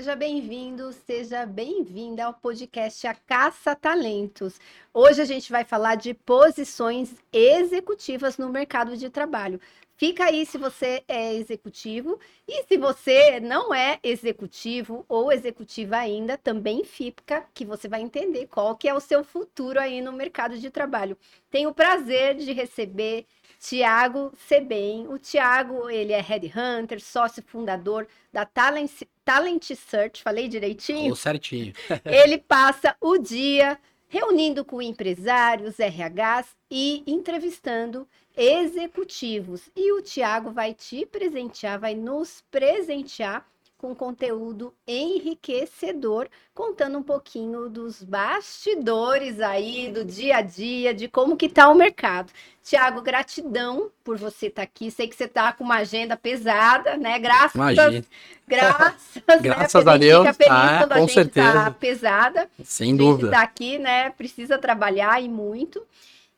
Seja bem-vindo, seja bem-vinda ao podcast A Caça Talentos. Hoje a gente vai falar de posições executivas no mercado de trabalho. Fica aí se você é executivo e se você não é executivo ou executiva ainda, também fica que você vai entender qual que é o seu futuro aí no mercado de trabalho. Tenho o prazer de receber Tiago Sebem. O Tiago, ele é headhunter, sócio fundador da Talent, Talent Search, falei direitinho? Oh, certinho. ele passa o dia reunindo com empresários, RHs e entrevistando executivos. E o Tiago vai te presentear, vai nos presentear com conteúdo enriquecedor, contando um pouquinho dos bastidores aí do dia a dia, de como que tá o mercado. Tiago, gratidão por você estar tá aqui. Sei que você tá com uma agenda pesada, né? Graças, Imagina. graças, né? graças né? a Deus. Fica feliz ah, quando a gente certeza. tá pesada. Sem dúvida. Tá aqui, né? Precisa trabalhar e muito.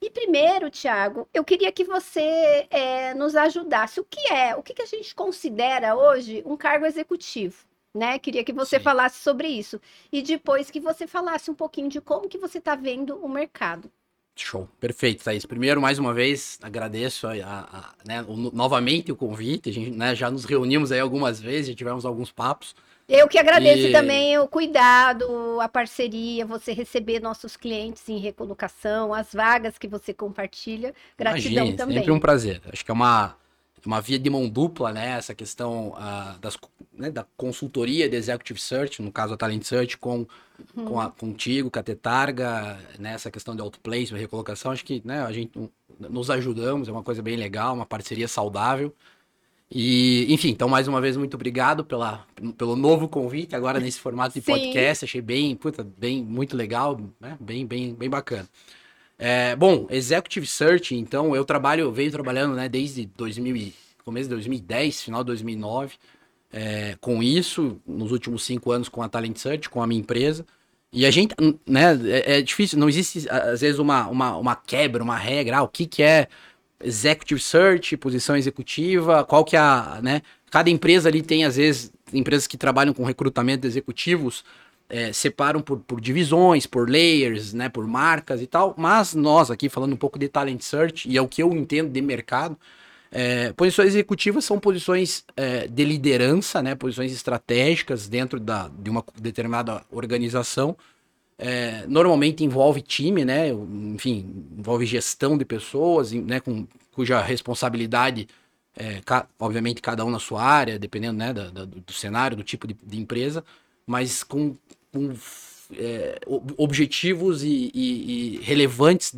E primeiro, Tiago, eu queria que você é, nos ajudasse. O que é, o que, que a gente considera hoje um cargo executivo? Né? Queria que você Sim. falasse sobre isso. E depois que você falasse um pouquinho de como que você está vendo o mercado. Show, perfeito, Thaís. Primeiro, mais uma vez, agradeço a, a, a, né, o, novamente o convite. A gente né, já nos reunimos aí algumas vezes, já tivemos alguns papos. Eu que agradeço e... também o cuidado, a parceria, você receber nossos clientes em recolocação, as vagas que você compartilha. Gratidão Imagine, também. Sempre um prazer. Acho que é uma, uma via de mão dupla, né? Essa questão uh, das, né, da consultoria de Executive Search, no caso a Talent Search, com, uhum. com a, contigo, com a Tetarga, né, essa questão de outplacement, recolocação. Acho que né, a gente nos ajudamos, é uma coisa bem legal, uma parceria saudável. E, enfim, então mais uma vez muito obrigado pela, pelo novo convite agora nesse formato de Sim. podcast. Achei bem, puta, bem, muito legal, né? Bem, bem, bem bacana. É, bom, Executive Search, então eu trabalho, eu venho trabalhando, né, desde 2000, começo de 2010, final de 2009, é, com isso, nos últimos cinco anos com a Talent Search, com a minha empresa. E a gente, né, é, é difícil, não existe às vezes uma, uma, uma quebra, uma regra, ah, o que que é executive search, posição executiva, qual que é a, né? Cada empresa ali tem, às vezes, empresas que trabalham com recrutamento de executivos, é, separam por, por divisões, por layers, né, por marcas e tal, mas nós aqui, falando um pouco de talent search, e é o que eu entendo de mercado, é, posições executivas são posições é, de liderança, né, posições estratégicas dentro da, de uma determinada organização, é, normalmente envolve time, né? Enfim, envolve gestão de pessoas, né? Com, cuja responsabilidade, é, ca, obviamente, cada um na sua área, dependendo né, da, da, do cenário, do tipo de, de empresa, mas com, com é, objetivos e, e, e, relevantes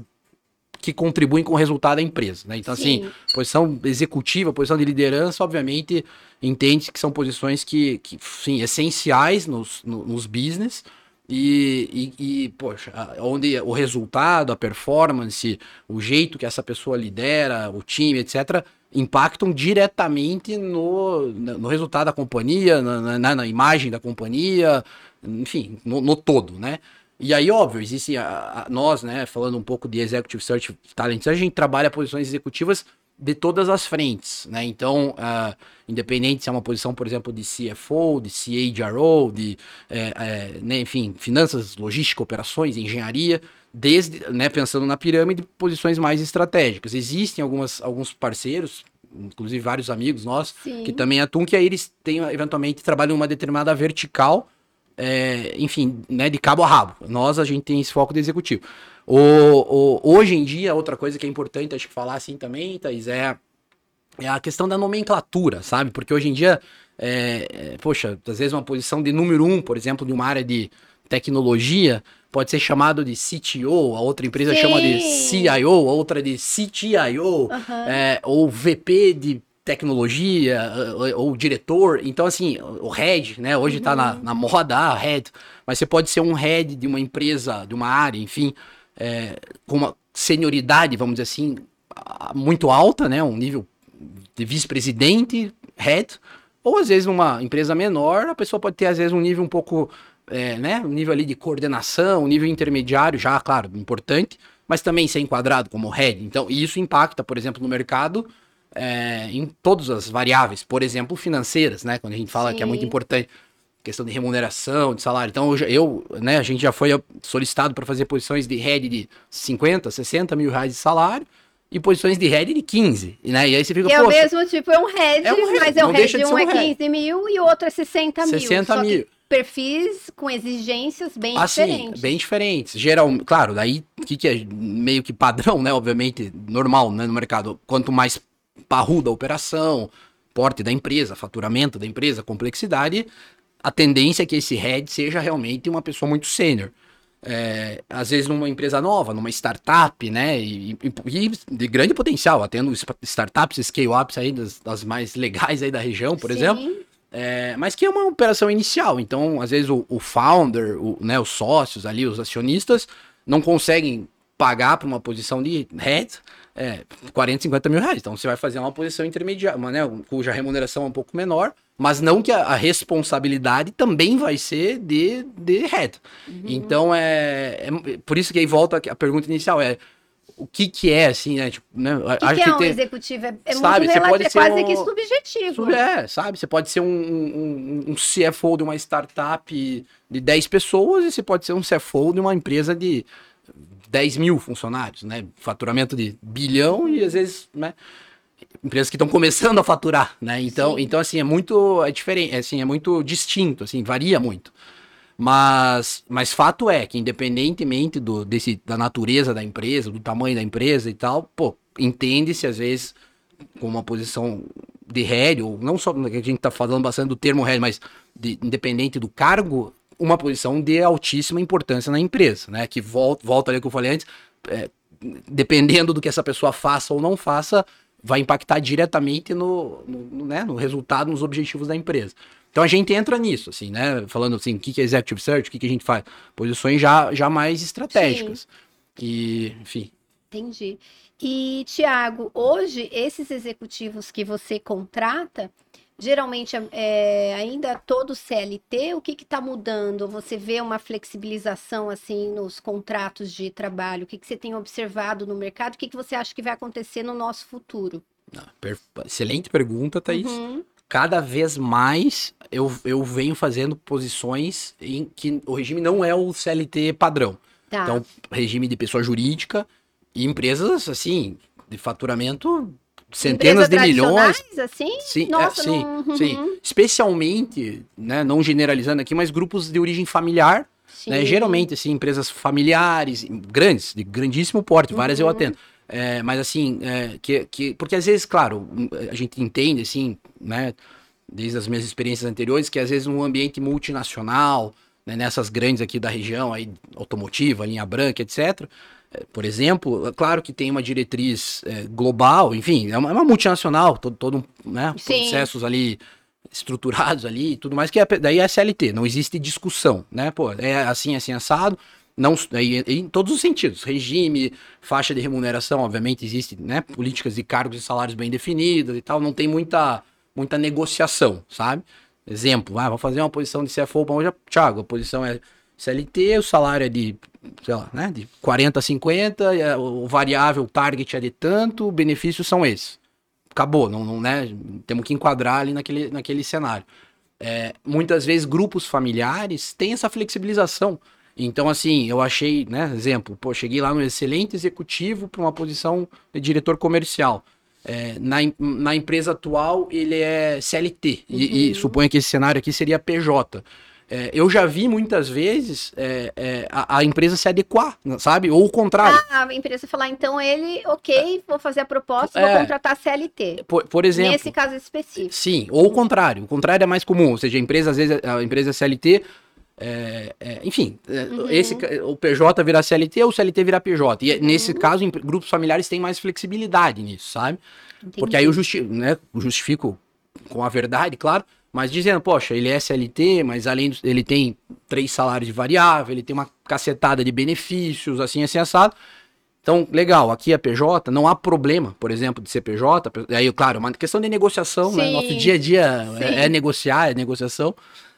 que contribuem com o resultado da empresa. Né? Então, assim, Sim. assim, posição executiva, posição de liderança, obviamente, entende que são posições que, que sim, essenciais nos, no, nos business e, e, e, poxa, onde o resultado, a performance, o jeito que essa pessoa lidera, o time, etc., impactam diretamente no, no resultado da companhia, na, na, na imagem da companhia, enfim, no, no, todo, né? E aí, óbvio, existe a, a, nós, né, falando um pouco de Executive Search Talent, a gente trabalha posições executivas de todas as frentes, né? Então, uh, independente se é uma posição, por exemplo, de CFO, de CHRO, de, é, é, né, enfim, finanças, logística, operações, engenharia, desde, né, pensando na pirâmide, posições mais estratégicas. Existem algumas, alguns parceiros, inclusive vários amigos nossos, Sim. que também atuam, que aí eles têm, eventualmente, trabalham uma determinada vertical, é, enfim, né, de cabo a rabo. Nós, a gente tem esse foco de executivo. O, o, hoje em dia, outra coisa que é importante acho que falar assim também, Thaís, é, é a questão da nomenclatura, sabe? Porque hoje em dia, é, é, poxa, às vezes uma posição de número um, por exemplo, de uma área de tecnologia, pode ser chamado de CTO, a outra empresa Sim. chama de CIO, a outra de CTIO, uhum. é, ou VP de tecnologia, ou, ou, diretor. Então, assim, o head, né? Hoje está na, uhum. na moda, ah, head. Mas você pode ser um head de uma empresa, de uma área, enfim é, com uma senioridade, vamos dizer assim, muito alta, né? Um nível de vice-presidente, head, ou às vezes numa empresa menor, a pessoa pode ter às vezes um nível um pouco, é, né? Um nível ali de coordenação, um nível intermediário, já, claro, importante, mas também ser enquadrado como head. Então, isso impacta, por exemplo, no mercado é, em todas as variáveis, por exemplo, financeiras, né? Quando a gente fala Sim. que é muito importante questão de remuneração, de salário. Então, eu, eu né, a gente já foi solicitado para fazer posições de head de 50, 60 mil reais de salário e posições de head de 15, né? E aí você fica, é o mesmo tipo, é um head, É um head, mas é não head de um um é head. 15 mil e o outro é 60 mil. 60 só que mil. perfis com exigências bem Assim, diferentes. bem diferentes. Geral, claro, daí o que, que é meio que padrão, né? Obviamente, normal, né, no mercado. Quanto mais parruda a operação, porte da empresa, faturamento da empresa, complexidade, a tendência é que esse head seja realmente uma pessoa muito sênior. É, às vezes numa empresa nova, numa startup, né? E, e- e de grande potencial, tendo startups, scale-ups aí das, das mais legais aí da região, por Sim. exemplo. É, mas que é uma operação inicial. Então, às vezes, o, o founder, o, né, os sócios ali, os acionistas, não conseguem pagar para uma posição de head é, 40, 50 mil reais. Então, você vai fazer uma posição intermediária, uma, né, cuja remuneração é um pouco menor, mas não que a, a responsabilidade também vai ser de, de head. Então, é, é por isso que aí volta a pergunta inicial, é o que que é, assim, né? Tipo, né O que, que é um executivo? É, é Sabe, muito você relativo, pode é ser quase um- que subjetivo. Sub- É, sabe? Você pode ser um, um, um CFO de uma startup de 10 pessoas e você pode ser um CFO de uma empresa de 10 mil funcionários, né? Faturamento de bilhão e às vezes, né? Empresas que estão começando a faturar, né? Então, Sim. então assim, é muito é diferente, assim, é muito distinto, assim, varia muito. Mas, mas fato é que, independentemente do, desse, da natureza da empresa, do tamanho da empresa e tal, pô, entende-se às vezes com uma posição de head, ou não só, que a gente tá falando bastante do termo head, mas de- independente do cargo, uma posição de altíssima importância na empresa, né? Que volta, volta ali que eu falei antes, é, dependendo do que essa pessoa faça ou não faça, vai impactar diretamente no, no, né, no resultado, nos objetivos da empresa. Então a gente entra nisso, assim, né? Falando assim, o que que é executive search, o que, que a gente faz? Posições já, já mais estratégicas. E, enfim. Entendi. E, Tiago, hoje, esses executivos que você contrata, geralmente é ainda todo CLT, o que está mudando? Você vê uma flexibilização assim nos contratos de trabalho? O que, que você tem observado no mercado? O que, que você acha que vai acontecer no nosso futuro? Ah, per- Excelente pergunta, Thaís. Uhum. Cada vez mais eu, eu venho fazendo posições em que o regime não é o CLT padrão. Tá. Então, regime de pessoa jurídica e empresas, assim, de faturamento centenas de milhões. assim? Sim, é, Nossa, sim, não- uhum. sim. Especialmente, né, não generalizando aqui, mas grupos de origem familiar, né, geralmente, assim, empresas familiares, grandes, de grandíssimo porte, várias eu Uhum. atendo. É, mas assim, é, que, que, porque às vezes, claro, a gente entende, assim, né, desde as minhas experiências anteriores, que às vezes um ambiente multinacional, né, nessas grandes aqui da região, aí, automotiva, linha branca, etc., é, por exemplo, é claro que tem uma diretriz é, global, enfim, é uma, é uma multinacional, todo, todo né, Sim. processos ali estruturados ali e tudo mais, que é, daí é CLT, não existe discussão, né, pô, é assim, assim, assado, não, em todos os sentidos, regime, faixa de remuneração, obviamente existe, né, políticas de cargos e salários bem definidas e tal, não tem muita, muita negociação, sabe? Exemplo, ah, vamos fazer uma posição de CFO, bom, já, Thiago, a posição é CLT, o salário é de, sei lá, né, de 40 a 50, e a- o variável, o target é de tanto, benefícios são esses. Acabou, não, não, né, temos que enquadrar ali naquele, naquele cenário. É, muitas vezes grupos familiares têm essa flexibilização. Então, assim, eu achei, né, exemplo, pô, cheguei lá no excelente executivo para uma posição de diretor comercial. É, na, na empresa atual, ele é CLT, e, e suponho que esse cenário aqui seria PJ. É, eu já vi muitas vezes é, é, a, a empresa se adequar, sabe? Ou o contrário. A empresa falar, então ele, ok, vou fazer a proposta, É. vou contratar CLT. Por, por exemplo. Nesse caso específico. Sim, ou o contrário. O contrário é mais comum. Ou seja, a empresa, às vezes, a empresa CLT, é, é, enfim, é, Uhum. esse, o PJ virar CLT ou o CLT virar PJ. E é, nesse caso, em grupos familiares têm mais flexibilidade nisso, sabe? Porque aí eu justi né, eu justifico com a verdade, claro, mas dizendo, poxa, ele é SLT, mas além do, ele tem três salários de variável, ele tem uma cacetada de benefícios, assim, assim, assado. Então, legal, aqui é PJ, não há problema, por exemplo, de ser PJ. Aí, claro, é uma questão de negociação, né? Sim. Nosso dia a dia é, é negociar, é negociação.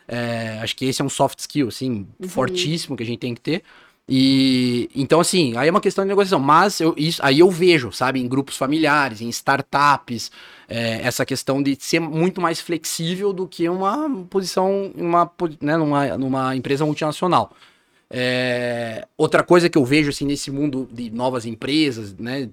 É, acho que esse é um soft skill, assim, fortíssimo que a gente tem que ter. E então, assim, aí é uma questão de negociação. Mas eu, isso, aí eu vejo, sabe, em grupos familiares, em startups, é, essa questão de ser muito mais flexível do que uma posição, uma, né, numa, numa empresa multinacional. É, outra coisa que eu vejo assim nesse mundo de novas empresas, né?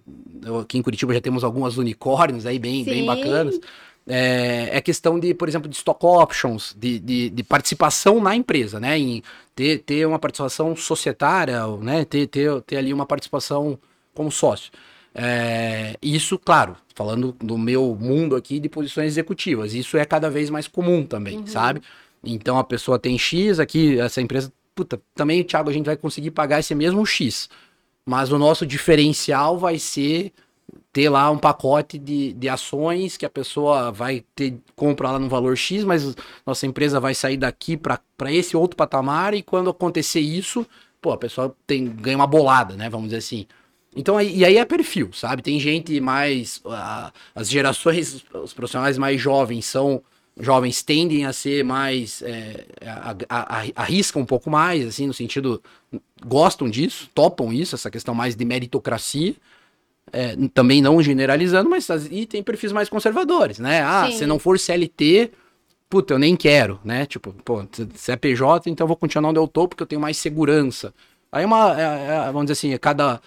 Aqui em Curitiba já temos algumas unicórnios aí bem, bem bacanas. É, é questão de, por exemplo, de stock options, de, de, de, participação na empresa, né? Em ter, ter uma participação societária, né? Ter, ter, ter ali uma participação como sócio. É, isso, claro, falando do meu mundo aqui de posições executivas, isso é cada vez mais comum também, uhum. sabe? Então a pessoa tem X aqui, essa empresa puta, também, Thiago, a gente vai conseguir pagar esse mesmo X. Mas o nosso diferencial vai ser ter lá um pacote de, de ações que a pessoa vai ter, compra lá no valor X, mas nossa empresa vai sair daqui para esse outro patamar e quando acontecer isso, pô, a pessoa tem, ganha uma bolada, né? Vamos dizer assim. Então, e aí é perfil, sabe? Tem gente mais. as gerações, os profissionais mais jovens são jovens tendem a ser mais. É, a, a, a, arriscam um pouco mais, assim, no sentido. gostam disso, topam isso, essa questão mais de meritocracia. É, também não generalizando, mas e tem perfis mais conservadores, né? Ah, Sim. se não for CLT, puta, eu nem quero, né? Tipo, pô, se é PJ, então eu vou continuar onde eu tô porque eu tenho mais segurança. Aí uma, é, é, vamos dizer assim, é cada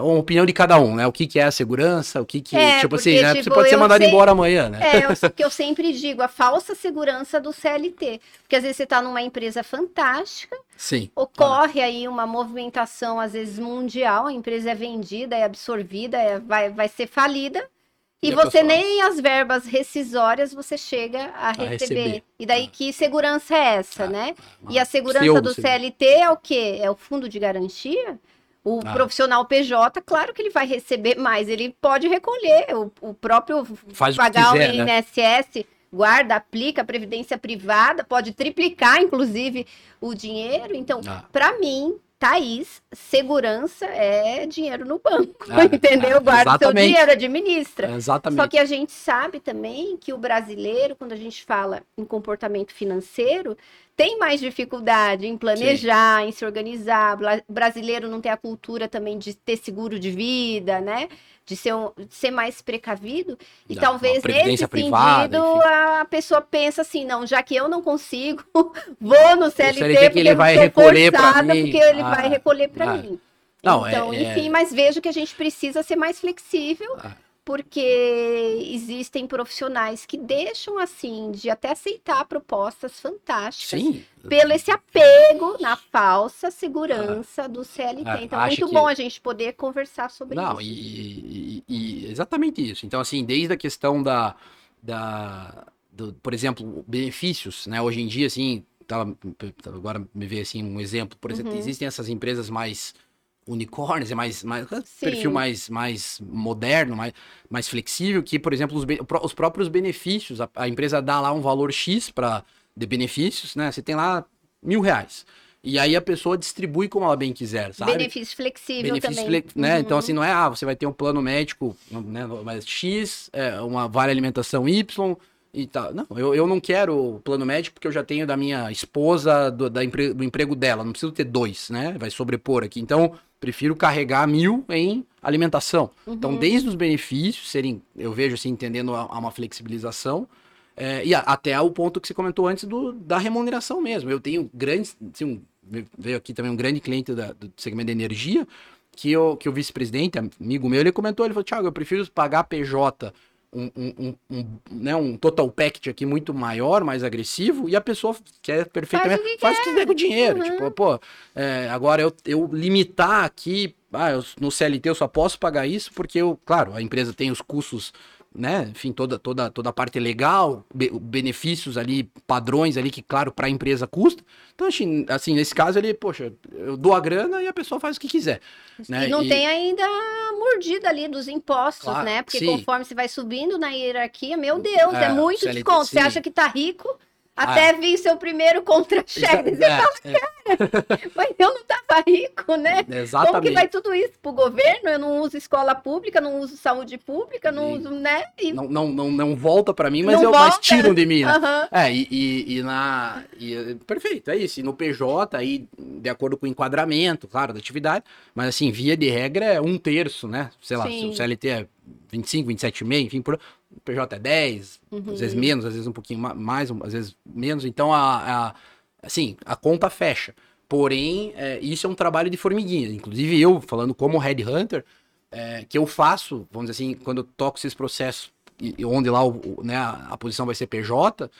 uma opinião de cada um, né? O que, que é a segurança, o que que... É, tipo assim, porque, assim, né? Tipo, você pode ser mandado embora amanhã, né? É, o que eu sempre digo, a falsa segurança do CLT. Porque às vezes você está numa empresa fantástica, Sim. ocorre aí uma movimentação, às vezes, mundial, a empresa é vendida, é absorvida, é, vai, vai ser falida, e, e você nem as verbas rescisórias você chega a receber. A receber. E daí ah. que segurança é essa, ah, né? Ah, e a segurança do CLT é o quê? É o fundo de garantia? O ah. profissional PJ, claro que ele vai receber mais, ele pode recolher, o, o próprio Faz pagar o, quiser, o INSS, né? guarda, aplica a previdência privada, pode triplicar, inclusive, o dinheiro. Então, ah. para mim, Thaís, segurança é dinheiro no banco, ah, entendeu? Guarda seu dinheiro, administra. exatamente. Só que a gente sabe também que o brasileiro, quando a gente fala em comportamento financeiro, tem mais dificuldade em planejar, Sim. em se organizar. O brasileiro não tem a cultura também de ter seguro de vida, né? De ser, um, de ser mais precavido. E não, talvez nesse privada, sentido a pessoa pensa assim, não, já que eu não consigo, vou no CLT, CLT porque ele vai recolher para mim. Porque ele ah, vai recolher para ah. mim. Não, então, é, enfim, é... mas vejo que a gente precisa ser mais flexível. Ah porque existem profissionais que deixam assim de até aceitar propostas fantásticas Sim. pelo esse apego na falsa segurança ah, do CLT. Ah, então, muito que... bom a gente poder conversar sobre Não, isso. E, e, e, exatamente isso. Então, assim, desde a questão da, da do, por exemplo, benefícios, né? Hoje em dia, assim, tava, agora me veio assim um exemplo, por exemplo, uhum. existem essas empresas mais unicórnios, é mais, mais perfil mais, mais moderno, mais, mais flexível, que, por exemplo, os, os próprios benefícios, a, a, empresa dá lá um valor X para de benefícios, né? Você tem lá mil reais. E aí a pessoa distribui como ela bem quiser, sabe? Benefício flexível Benefício também. Fle né? Uhum. Então, assim, não é, ah, você vai ter um plano médico, né, mas X, é, uma vale alimentação Y, e tal. Não, eu, eu não quero plano médico porque eu já tenho da minha esposa, do, da empre, do emprego dela. Não preciso ter dois, né? Vai sobrepor aqui. Então, prefiro carregar mil em alimentação. Então, uhum. Então, desde os benefícios serem, eu vejo assim, entendendo a, a uma flexibilização, é, e a, até o ponto que você comentou antes do, da remuneração mesmo. Eu tenho grandes, assim, um, veio aqui também um grande cliente da, do segmento de energia, que, eu, que o vice-presidente, amigo meu, ele comentou, ele falou, Thiago, eu prefiro pagar PJ um, um, um, né, um total package aqui muito maior, mais agressivo, e a pessoa quer perfeitamente. Faz o que, faz o dinheiro. Uhum. Tipo, pô, é, agora eu, eu limitar aqui, ah, eu, no CLT eu só posso pagar isso porque eu, claro, a empresa tem os custos né? Enfim, toda, toda, toda a parte legal, be benefícios ali, padrões ali que, claro, para a empresa custa. Então, assim, assim, nesse caso ele, poxa, eu dou a grana e a pessoa faz o que quiser. Né? E não e... tem ainda a mordida ali dos impostos, claro, né? Porque sim. conforme você vai subindo na hierarquia, meu Deus, é, é muito CLT, desconto. Sim. Você acha que tá rico, Até ah. vir seu primeiro contra-cheque. Você é, fala, é. cara, mas eu não tava rico, né? Exatamente. Como que vai tudo isso pro governo? Eu não uso escola pública, não uso saúde pública, não e uso, né? E... Não, não, não, não volta para mim, mas, eu, mas tiram de mim, né? Uhum. É, e, e, e na... E, perfeito, é isso. E no PJ, aí, de acordo com o enquadramento, claro, da atividade, mas assim, via de regra é um terço, né? Sei lá, Sim. se o CLT é 25, 27,5, enfim, por PJ é 10, uhum. às vezes menos, às vezes um pouquinho mais, às vezes menos. Então, a, a assim, a conta fecha. Porém, é, isso é um trabalho de formiguinha. Inclusive, eu, falando como headhunter, é, que eu faço, vamos dizer assim, quando eu toco esses processos, e, onde lá o, né, a, a, posição vai ser PJ,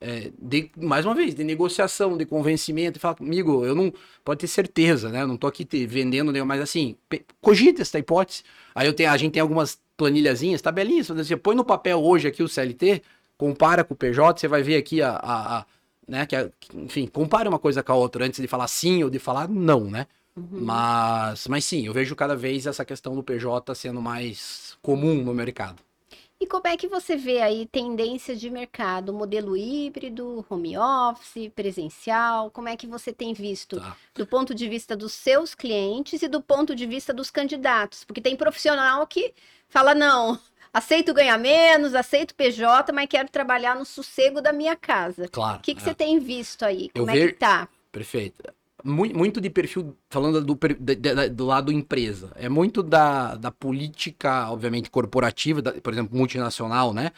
é, de, mais uma vez, de negociação, de convencimento, e falar, amigo, eu não, pode ter certeza, né, eu não tô aqui te, vendendo, mas assim, cogita essa hipótese. Aí eu tenho, a gente tem algumas planilhazinhas, tabelinhas, você põe no papel hoje aqui o CLT, compara com o PJ, você vai ver aqui a, a, a né, que, a, enfim, compara uma coisa com a outra antes de falar sim ou de falar não, né? Uhum. Mas, mas sim, eu vejo cada vez essa questão do PJ sendo mais comum no mercado. E como é que você vê aí tendência de mercado, modelo híbrido, home office, presencial? Como é que você tem visto tá. do ponto de vista dos seus clientes e do ponto de vista dos candidatos? Porque tem profissional que fala não, aceito ganhar menos, aceito PJ, mas quero trabalhar no sossego da minha casa. Claro. O que, que é. você tem visto aí? Como Eu é que tá? Perfeito muito de perfil, falando do, do, do lado empresa, é muito da, da política, obviamente, corporativa, da, por exemplo, multinacional, né?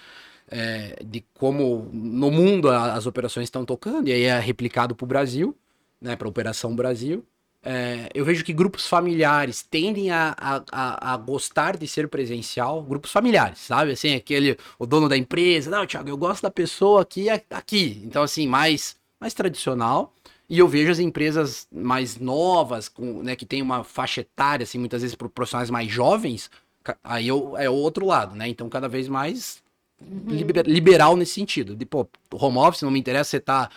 É, de como no mundo as operações estão tocando, e aí é replicado para o Brasil, né, para a Operação Brasil. É, eu vejo que grupos familiares tendem a, a, a, gostar de ser presencial, grupos familiares, sabe? Assim, aquele, o dono da empresa, não, Thiago, eu gosto da pessoa aqui, aqui. Então, assim, mais, mais tradicional. E eu vejo as empresas mais novas, com, né, que tem uma faixa etária, assim, muitas vezes para profissionais mais jovens, aí eu, é o outro lado, né? Então, cada vez mais uhum. liberal nesse sentido. De, pô, home office, não me interessa você tá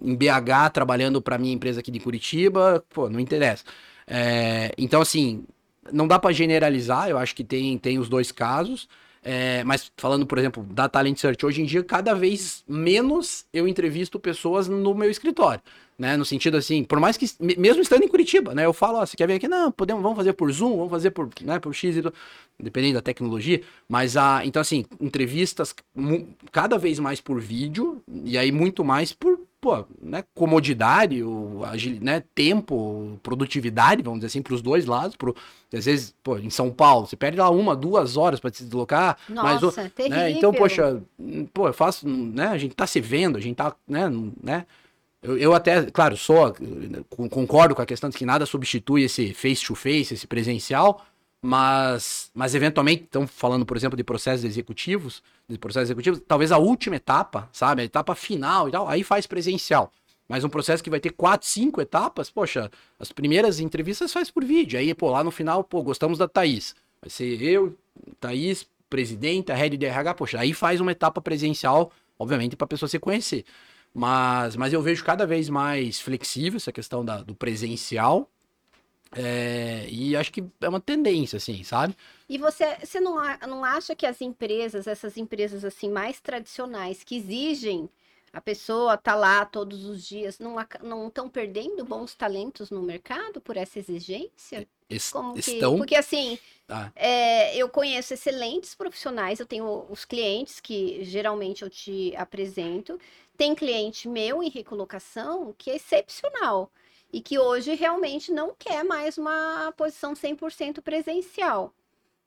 em BH trabalhando para minha empresa aqui de Curitiba, pô, não interessa. É, então, assim, não dá para generalizar, eu acho que tem, tem os dois casos. É, mas falando, por exemplo, da Talent Search, hoje em dia, cada vez menos eu entrevisto pessoas no meu escritório né? No sentido assim, por mais que, mesmo estando em Curitiba, né? Eu falo, ó, você quer vir aqui? Não, podemos, vamos fazer por Zoom, vamos fazer por, né, por X, dependendo da tecnologia. Mas, a, então assim, entrevistas cada vez mais por vídeo, e aí muito mais por, pô, né, comodidade, o, agil, né, tempo, produtividade, vamos dizer assim, para os dois lados. Pro, às vezes, pô, em São Paulo, você perde lá uma, duas horas para se deslocar. Nossa, mas, terrível. Né, então, poxa, pô, eu faço, né, a gente tá se vendo, a gente tá, né, né eu, eu até, claro, sou, concordo com a questão de que nada substitui esse face-to-face, -face, esse presencial, mas, mas eventualmente, estão falando, por exemplo, de processos executivos, de processos executivos, talvez a última etapa, sabe, a etapa final e tal, aí faz presencial. Mas um processo que vai ter quatro, cinco etapas, poxa, as primeiras entrevistas faz por vídeo. Aí, pô, lá no final, pô, gostamos da Thaís. Vai ser eu, Thaís, presidente, a head de RH, poxa, aí faz uma etapa presencial, obviamente, para a pessoa se conhecer. Mas, mas eu vejo cada vez mais flexível essa questão da, do presencial. É, e acho que é uma tendência, assim, sabe? E você, você não, não acha que as empresas, essas empresas assim mais tradicionais, que exigem a pessoa tá lá todos os dias, não não estão perdendo bons talentos no mercado por essa exigência? Es, Como estão? porque assim, ah. é, eu conheço excelentes profissionais, eu tenho os clientes que geralmente eu te apresento, tem cliente meu em recolocação que é excepcional e que hoje realmente não quer mais uma posição 100% presencial.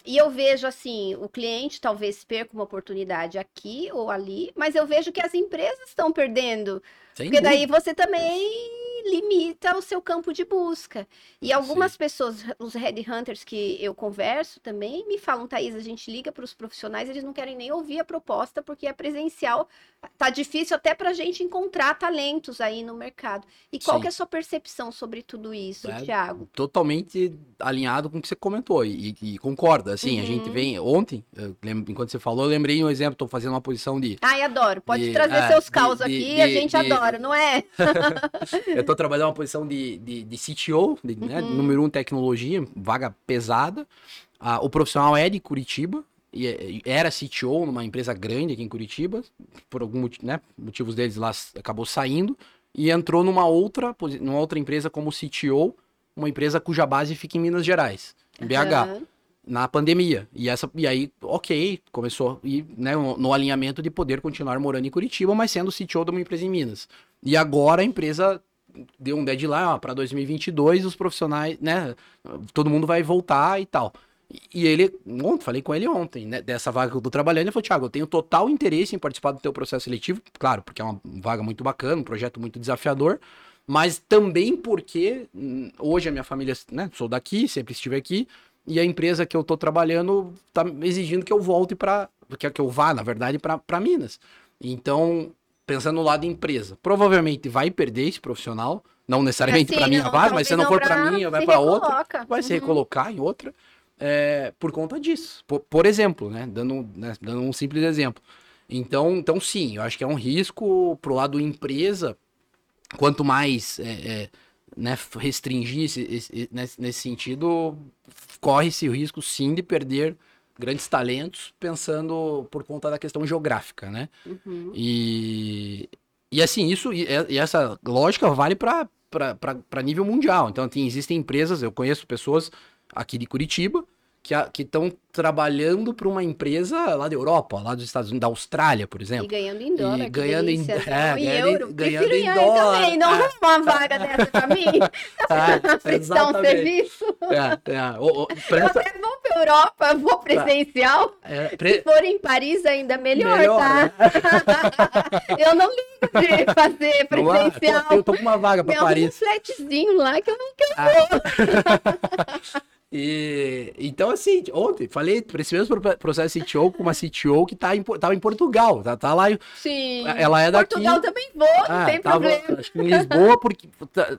E eu vejo assim, o cliente talvez perca uma oportunidade aqui ou ali, mas eu vejo que as empresas estão perdendo. Sem porque dúvida. daí você também limita o seu campo de busca. E algumas Sim. pessoas, os headhunters que eu converso também, me falam, Thaís, a gente liga para os profissionais, eles não querem nem ouvir a proposta, porque é presencial, tá difícil até para a gente encontrar talentos aí no mercado. E qual que é a sua percepção sobre tudo isso, é, Thiago? Totalmente alinhado com o que você comentou, e, e concorda. Assim, uhum. a gente uhum. vem, ontem, lembro, enquanto você falou, eu lembrei um exemplo, estou fazendo uma posição de... Ai, adoro, pode de, trazer é, seus caos aqui, de, a gente adora, não é? eu tô trabalhando uma posição de, de, de CTO, de, né, uhum. número um tecnologia, vaga pesada. Ah, o profissional é de Curitiba e era CTO numa empresa grande aqui em Curitiba, por algum né, motivos deles lá acabou saindo e entrou numa outra, numa outra empresa como CTO, uma empresa cuja base fica em Minas Gerais, em BH. Uhum na pandemia. E, essa, e aí, ok, começou e, né, no, alinhamento de poder continuar morando em Curitiba, mas sendo CTO de uma empresa em Minas. E agora a empresa deu um deadline para 2022, os profissionais, né, todo mundo vai voltar e tal. E ele, ontem, falei com ele ontem, né, dessa vaga que eu tô trabalhando, ele falou, Thiago, eu tenho total interesse em participar do teu processo seletivo, claro, porque é uma vaga muito bacana, um projeto muito desafiador, mas também porque hum, hoje a minha família, né, sou daqui, sempre estive aqui, e a empresa que eu tô trabalhando tá exigindo que eu volte para que, que eu vá, na verdade, para Minas. Então, pensando no lado empresa, provavelmente vai perder esse profissional, não necessariamente assim, para minha vaga, mas se não for para mim, vai para outra, vai uhum. se recolocar em outra é, por conta disso. Por, por exemplo, né? Dando, né? Dando um simples exemplo. Então, então, sim, eu acho que é um risco pro lado empresa. Quanto mais é, é, né, restringir esse, esse, nesse, nesse sentido, corre-se o risco sim de perder grandes talentos pensando por conta da questão geográfica, né? Uhum. E, e assim, isso e, e essa lógica vale para nível mundial. Então, tem, existem empresas, eu conheço pessoas aqui de Curitiba, que estão trabalhando para uma empresa lá da Europa, lá dos Estados Unidos, da Austrália, por exemplo. E ganhando em dólar. E ganhando em, é, em euro. Ganhando em dólar. também, não é. uma vaga dessa para mim. É, prestar um serviço. É, é. O, o, presta... Eu até vou para Europa, vou presencial. É, pre... Se for em Paris, ainda melhor, melhor tá? Né? eu não ligo de fazer presencial. Eu tô, eu tô com uma vaga para Paris. Tem um flatzinho lá que eu não quero. Ah. E, então, assim, ontem falei para esse mesmo processo CTO com uma CTO que tá em, tava em Portugal, tá, tá lá. Sim. Ela é daqui. Portugal também vou, ah, não tem tava, problema. Acho que em Lisboa, porque tá,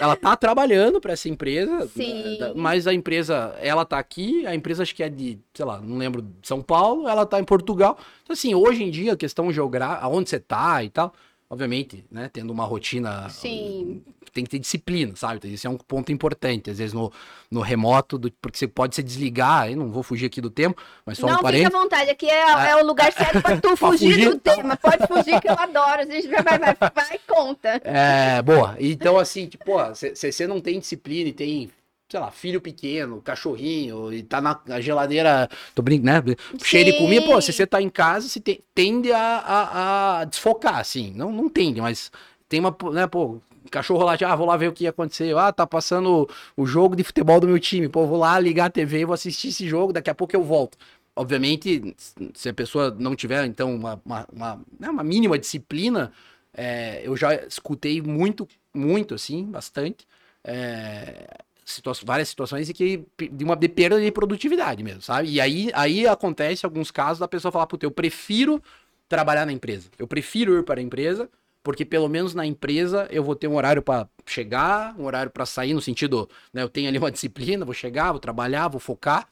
ela tá trabalhando para essa empresa, Sim. mas a empresa, ela tá aqui, a empresa acho que é de, sei lá, não lembro, São Paulo, ela tá em Portugal. Então, assim, hoje em dia, a questão geográfica, aonde você tá e tal, obviamente, né, tendo uma rotina. Sim. Tem que ter disciplina, sabe? Então, esse é um ponto importante. Às vezes no, no remoto, do, porque você pode se desligar, eu não vou fugir aqui do tempo, mas só não, um parênteses. Não, fica à vontade, aqui é, é, é o lugar certo para tu fugir, fugir, do tema. Pode fugir que eu adoro, a gente vai, vai, vai, vai conta. É, boa. Então, assim, tipo, se você não tem disciplina e tem sei lá, filho pequeno, cachorrinho, e tá na, geladeira, tô brincando, né? Cheio de comida, pô, se você tá em casa, você te, tende a, a, a, desfocar, assim. Não, não tende, mas tem uma, né, pô, cachorro lá, ah, vou lá ver o que aconteceu. Ah, tá passando o jogo de futebol do meu time. Pô, vou lá ligar a TV, vou assistir esse jogo, daqui a pouco eu volto. Obviamente, se a pessoa não tiver, então, uma, uma, uma, né, uma mínima disciplina, é, eu já escutei muito, muito, assim, bastante. É, situa várias situações e que de uma de perda de produtividade mesmo, sabe? E aí, aí acontece alguns casos da pessoa falar, puta, eu prefiro trabalhar na empresa. Eu prefiro ir para a empresa, porque pelo menos na empresa eu vou ter um horário para chegar, um horário para sair, no sentido, né, eu tenho ali uma disciplina, vou chegar, vou trabalhar, vou focar.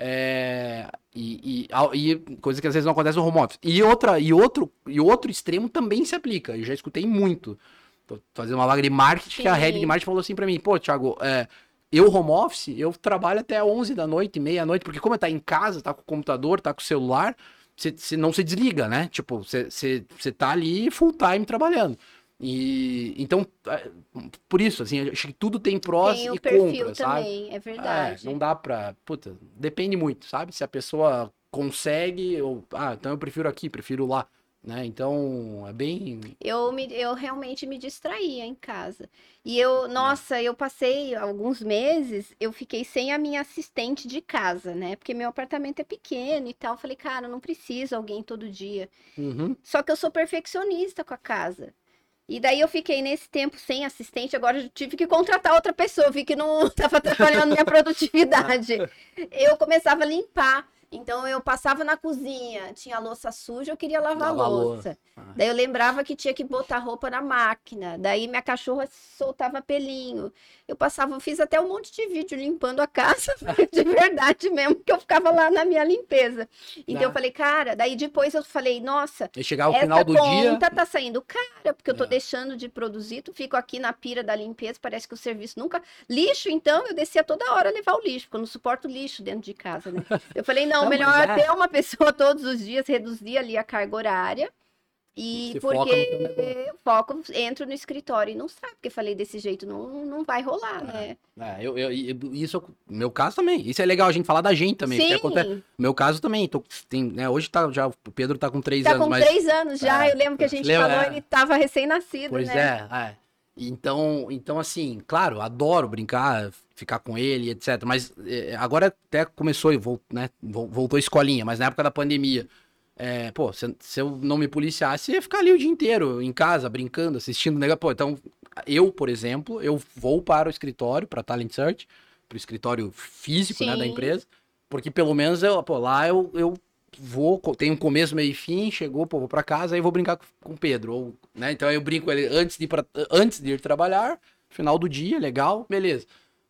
É, e, e, e coisa que às vezes não acontece no home office. E, outra, e, outro, e outro extremo também se aplica. Eu já escutei muito. Tô fazendo uma vaga de marketing, Sim. que a head de marketing falou assim para mim, pô, Thiago, é, eu, home office, eu trabalho até 11 da noite, meia-noite, porque como tá em casa, tá com o computador, tá com o celular, você não se desliga, né? Tipo, você tá ali full time trabalhando. E então, é, por isso, assim, acho que tudo tem prós tem e contras, sabe? Também, é verdade. É, não dá pra. Puta, depende muito, sabe? Se a pessoa consegue, ou. Ah, então eu prefiro aqui, prefiro lá. Né? Então, é bem. Eu, me, eu realmente me distraía em casa. E eu, é. nossa, eu passei alguns meses, eu fiquei sem a minha assistente de casa, né? Porque meu apartamento é pequeno e tal. Eu falei, cara, não preciso alguém todo dia. Uhum. Só que eu sou perfeccionista com a casa. E daí eu fiquei nesse tempo sem assistente, agora eu tive que contratar outra pessoa, vi que não estava atrapalhando minha produtividade. Eu começava a limpar. Então eu passava na cozinha, tinha louça suja, eu queria lavar Lava a louça. Ah. Daí eu lembrava que tinha que botar roupa na máquina. Daí minha cachorra soltava pelinho. Eu passava, eu fiz até um monte de vídeo limpando a casa, de verdade mesmo, que eu ficava lá na minha limpeza. Então ah. eu falei, cara, daí depois eu falei, nossa, e chegar ao final do dia, conta tá saindo cara, porque eu tô é. deixando de produzir, tu fico aqui na pira da limpeza, parece que o serviço nunca lixo, então eu descia toda hora levar o lixo, porque eu não suporto lixo dentro de casa, né? Eu falei, não, Não, Não, melhor é. ter uma pessoa todos os dias, reduzir ali a carga horária. E Você foca no porque eu foco, entro no escritório e não sabe, porque falei desse jeito, não, não vai rolar, né? É, eu, eu- eu- isso, meu caso também. Isso é legal a gente falar da gente também. porque acontece- Sim, meu caso também. Tô, tem, né, hoje tá, já, o Pedro tá com três tá anos, com mas. três anos já, É, eu lembro que a gente lembra, falou, é. ele tava recém-nascido, Pois né? é, é. Então, então, assim, claro, adoro brincar, ficar com ele, etc. Mas é, agora até começou, vol- né, vol- voltou a escolinha, mas na época da pandemia. é, pô, se, se eu não me policiasse, eu ia ficar ali o dia inteiro, em casa, brincando, assistindo negócio. Pô, então, eu, por exemplo, eu vou para o escritório, para Talent Search, para o escritório físico, né, da empresa, porque pelo menos eu, pô, lá eu, eu vou, um começo, meio e fim, chegou, pô, vou pra casa, aí vou brincar com, com o Pedro, ou, né, então eu brinco ele antes de ir, pra, antes de ir trabalhar, final do dia, legal, beleza.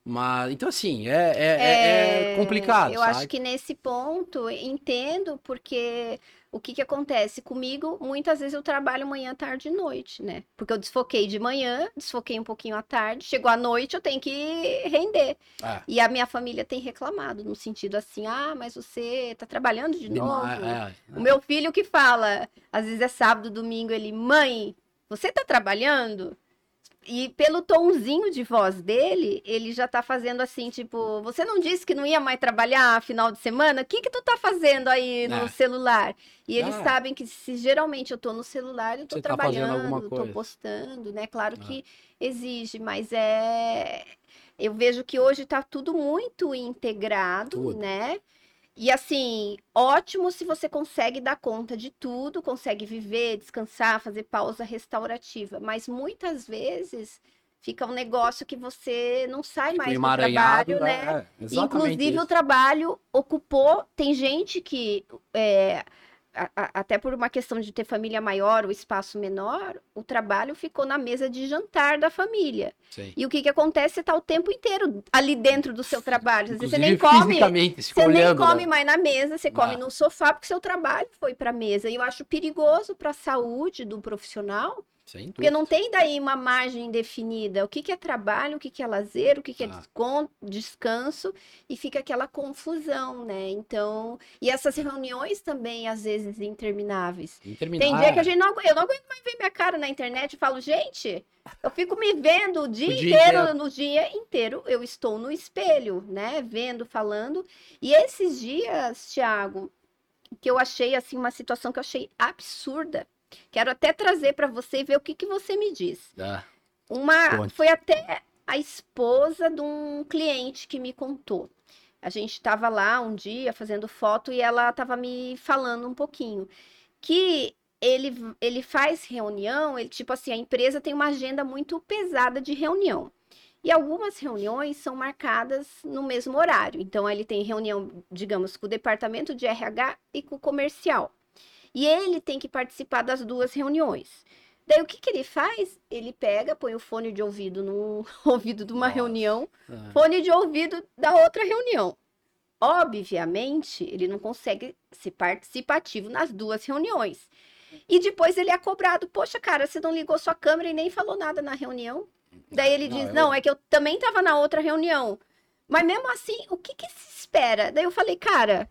Mas, então assim, é, é, é- é complicado, Eu sabe? acho que nesse ponto, entendo, porque o que que acontece comigo, muitas vezes eu trabalho manhã, tarde e noite, né? Porque eu desfoquei de manhã, desfoquei um pouquinho à tarde, chegou à noite, eu tenho que render. É, E a minha família tem reclamado, no sentido assim, ah, mas você tá trabalhando de novo? é, é. O meu filho que fala, às vezes é sábado, domingo, ele, mãe, você tá trabalhando? E pelo tonzinho de voz dele, ele já tá fazendo assim, tipo, você não disse que não ia mais trabalhar final de semana? O que que tu tá fazendo aí no É. celular? E eles Ah. sabem que se geralmente eu tô no celular, eu tô Você tá trabalhando, alguma tô postando, né? Claro Ah. que exige, mas é... Eu vejo que hoje tá tudo muito integrado, Tudo. né? E assim, ótimo se você consegue dar conta de tudo, consegue viver, descansar, fazer pausa restaurativa. Mas muitas vezes fica um negócio que você não sai mais do trabalho, né? é, é, Inclusive, o isso. trabalho ocupou. Tem gente que, é, a- a- até por uma questão de ter família maior, o espaço menor, o trabalho ficou na mesa de jantar da família. Sim. E o que, que acontece? Você está o tempo inteiro ali dentro do seu trabalho. Você nem come. Você nem olhando, come né? mais na mesa, você come Ah. no sofá, porque seu trabalho foi para a mesa. E eu acho perigoso para a saúde do profissional, porque não tem daí uma margem definida. O que, que é trabalho, o que, que é lazer, o que, que é Ah. descanso, e fica aquela confusão, né? Então, e essas reuniões também, às vezes, intermináveis. Interminável. Tem dia que a gente não, eu não aguento mais ver minha cara na internet e falo, gente, eu fico me vendo o dia, O dia inteiro, inteiro. no dia inteiro, eu estou no espelho, né? Vendo, falando. E esses dias, Thiago, que eu achei assim uma situação que eu achei absurda. Quero até trazer para você e ver o que, que você me diz. Ah, Uma foi até a esposa de um cliente que me contou. A gente estava lá um dia fazendo foto e ela estava me falando um pouquinho que ele, ele faz reunião, ele tipo assim, a empresa tem uma agenda muito pesada de reunião. E algumas reuniões são marcadas no mesmo horário. Então ele tem reunião, digamos, com o departamento de RH e com o comercial. E ele tem que participar das duas reuniões. Daí o que, que ele faz? Ele pega, põe o fone de ouvido no ouvido de uma Nossa. reunião, ah. fone de ouvido da outra reunião. Obviamente, ele não consegue ser participativo nas duas reuniões. E depois ele é cobrado, poxa, cara, você não ligou sua câmera e nem falou nada na reunião. Daí ele Não, diz, eu- não, é que eu também estava na outra reunião. Mas mesmo assim, o que, que se espera? Daí eu falei, cara,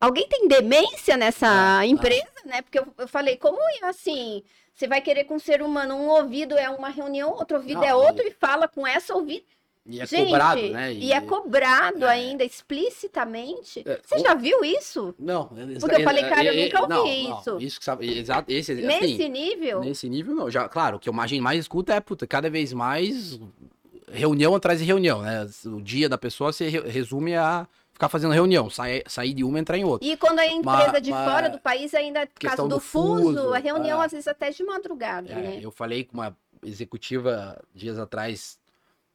alguém tem demência nessa Ah, empresa, né? Porque eu, eu falei, como é assim? Você vai querer com um ser humano, um ouvido é uma reunião, outro ouvido Não, é e- outro e fala com essa ouvido. E é Gente, cobrado, né? E, é cobrado é. ainda explicitamente. É, Você o- já viu isso? Não, Porque eu falei, cara, eu nunca ouvi não, isso. Não, isso que sabe, exato, esse, assim, Nesse nível? nesse nível não. Já, claro, o que eu imagino mais escuta é, puta, cada vez mais reunião atrás de reunião, né? O dia da pessoa se re- resume a ficar fazendo reunião, sair, sair de uma e entrar em outra. E quando é empresa Ma- de ma- fora do país, ainda causa do, do fuso, fuso, a reunião é. às vezes até de madrugada, É, né? Eu falei com uma executiva dias atrás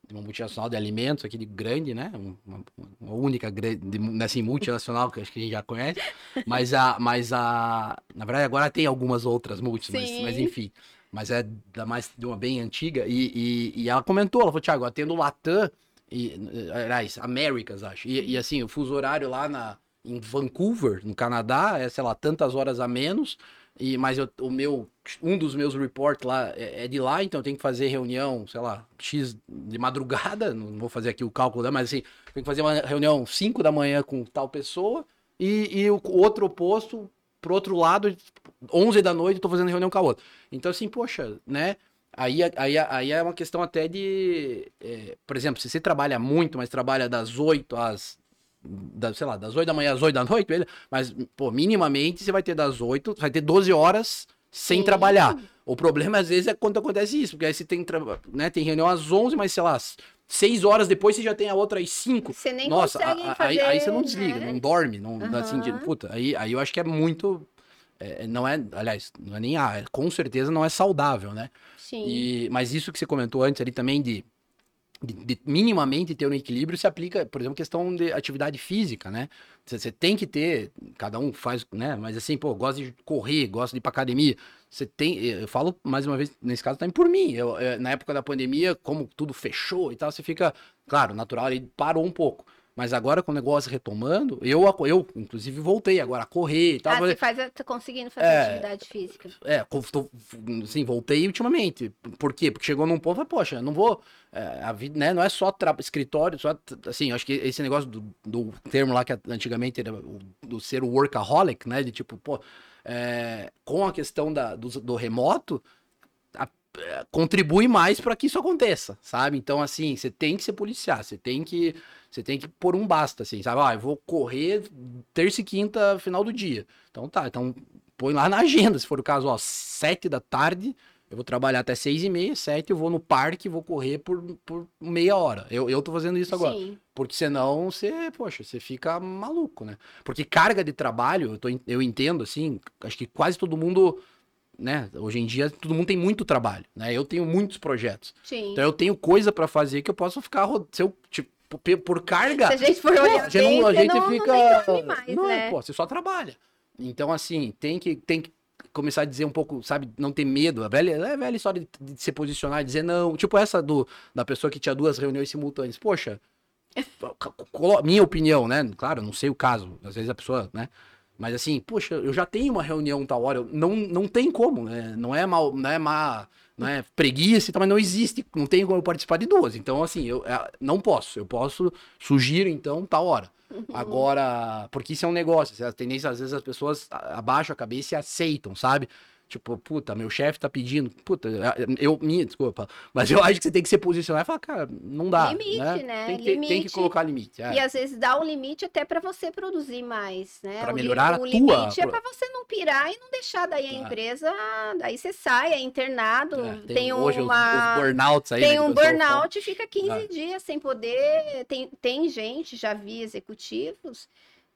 de uma multinacional de alimentos aqui de grande, né? Um- Uma, uma única grande, assim, multinacional que acho que a gente já conhece. Mas a, mas a, na verdade agora tem algumas outras multis, mas, mas enfim. Mas é da mais de uma bem antiga e, e, e ela comentou, ela falou, Thiago, atendo Latam e, aliás, Américas, acho. E, e, assim, o fuso horário lá na, em Vancouver, no Canadá, é, sei lá, tantas horas a menos. E, mas eu- o meu, um dos meus reports lá é, é de lá, então eu tenho que fazer reunião, sei lá, X de madrugada, não vou fazer aqui o cálculo, né, mas assim, tenho que fazer uma reunião 5 da manhã com tal pessoa, e, e o outro oposto, pro outro lado, 11 da noite, tô fazendo reunião com a outra. Então, assim, poxa, né? Aí, aí, aí é uma questão até de. É, por exemplo, se você trabalha muito, mas trabalha das 8 às. Da, sei lá, das 8 da manhã às 8 da noite, mas, pô, minimamente você vai ter das 8, vai ter 12 horas sem Sim. trabalhar. O problema, às vezes, é quando acontece isso, porque aí você tem, né, tem reunião às 11, mas sei lá, seis horas depois você já tem a outra às cinco. Você nem Nossa, a, fazer, aí, aí, você não desliga, né? não dorme, não uhum. assim, de, puta, aí, aí eu acho que é muito é, não é, aliás, não é nem ah, com certeza não é saudável, né? Sim. E, mas isso que você comentou antes ali também de, de, de, minimamente ter um equilíbrio se aplica, por exemplo, questão de atividade física, né? Você, você, tem que ter, cada um faz, né? Mas assim, pô, gosta de correr, gosta de ir pra academia. Você tem, eu falo mais uma vez, nesse caso também por mim. Eu, eu, na época da pandemia, como tudo fechou e tal, você fica, claro, natural, ele parou um pouco. Mas agora com o negócio retomando, eu, eu inclusive voltei agora a correr e tal. Ah, você faz, tá conseguindo fazer é, atividade física. É, tô, sim, voltei ultimamente. Por quê? Porque chegou num ponto, falei, poxa, não vou, é, a vida, né, não é só escritório, só, assim, acho que esse negócio do, do termo lá que antigamente era do ser workaholic, né, de tipo, pô, é, com a questão da, do, do remoto, contribui mais para que isso aconteça, sabe? Então, assim, você tem que ser policiar, você tem que você tem que pôr um basta, assim, sabe? Ah, eu vou correr terça e quinta, final do dia. Então tá, então põe lá na agenda, se for o caso, ó, sete da tarde, eu vou trabalhar até seis e meia, sete, eu vou no parque, vou correr por, por meia hora. Eu, eu tô fazendo isso agora. Sim. Porque senão você, poxa, você fica maluco, né? Porque carga de trabalho, eu, tô, eu entendo, assim, acho que quase todo mundo né? Hoje em dia todo mundo tem muito trabalho, né? Eu tenho muitos projetos. Sim. Então eu tenho coisa para fazer que eu posso ficar se eu tipo por, carga. Se a gente for olhar, não, a gente não, fica não, mais, não né? pô, você só trabalha. Então assim, tem que tem que começar a dizer um pouco, sabe, não ter medo. A velha, é a velha história de, de se posicionar e dizer não. Tipo essa do da pessoa que tinha duas reuniões simultâneas. Poxa, minha opinião, né? Claro, não sei o caso. Às vezes a pessoa, né? Mas assim, poxa, eu já tenho uma reunião tal hora, não, não tem como, né? Não é mal, não é má, não é preguiça, mas não existe, não tem como eu participar de duas. Então, assim, eu é, não posso. Eu posso, sugiro, então, tal hora. Uhum. Agora, porque isso é um negócio, a tendência, às vezes, as pessoas abaixam a cabeça e aceitam, sabe? Tipo, puta, meu chefe tá pedindo. Puta, eu. Minha, desculpa. Mas eu acho que você tem que se posicionar e falar, cara, não dá. Limite, né? né? Tem, que, limite. tem que colocar limite. É. E às vezes dá um limite até para você produzir mais, né? Pra melhorar o, a limite tua... é para você não pirar e não deixar daí a é. empresa. Daí você sai, é internado. É, tem, tem hoje uma. Os, os burnouts aí. Tem né, um burnout e fica 15 é. dias sem poder. Tem, tem gente, já vi executivos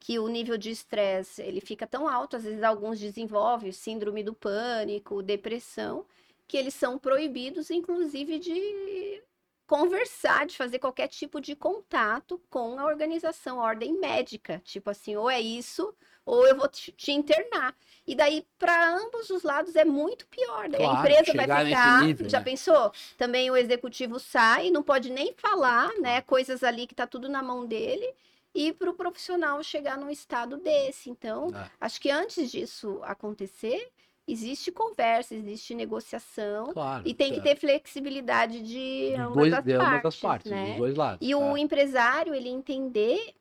que o nível de estresse ele fica tão alto, às vezes alguns desenvolvem síndrome do pânico, depressão, que eles são proibidos, inclusive, de conversar, de fazer qualquer tipo de contato com a organização, a ordem médica. Tipo assim, ou é isso, ou eu vou te, te internar. E daí, para ambos os lados, é muito pior. Daí claro, a empresa vai ficar. Nível, já né? pensou? Também o executivo sai, não pode nem falar, né? Coisas ali que tá tudo na mão dele e para o profissional chegar num estado desse. Então, é. acho que antes disso acontecer, existe conversa, existe negociação claro, e tem é. que ter flexibilidade de ambas, dois, as, de partes, ambas as partes, né? dos dois lados. E é. o empresário ele entender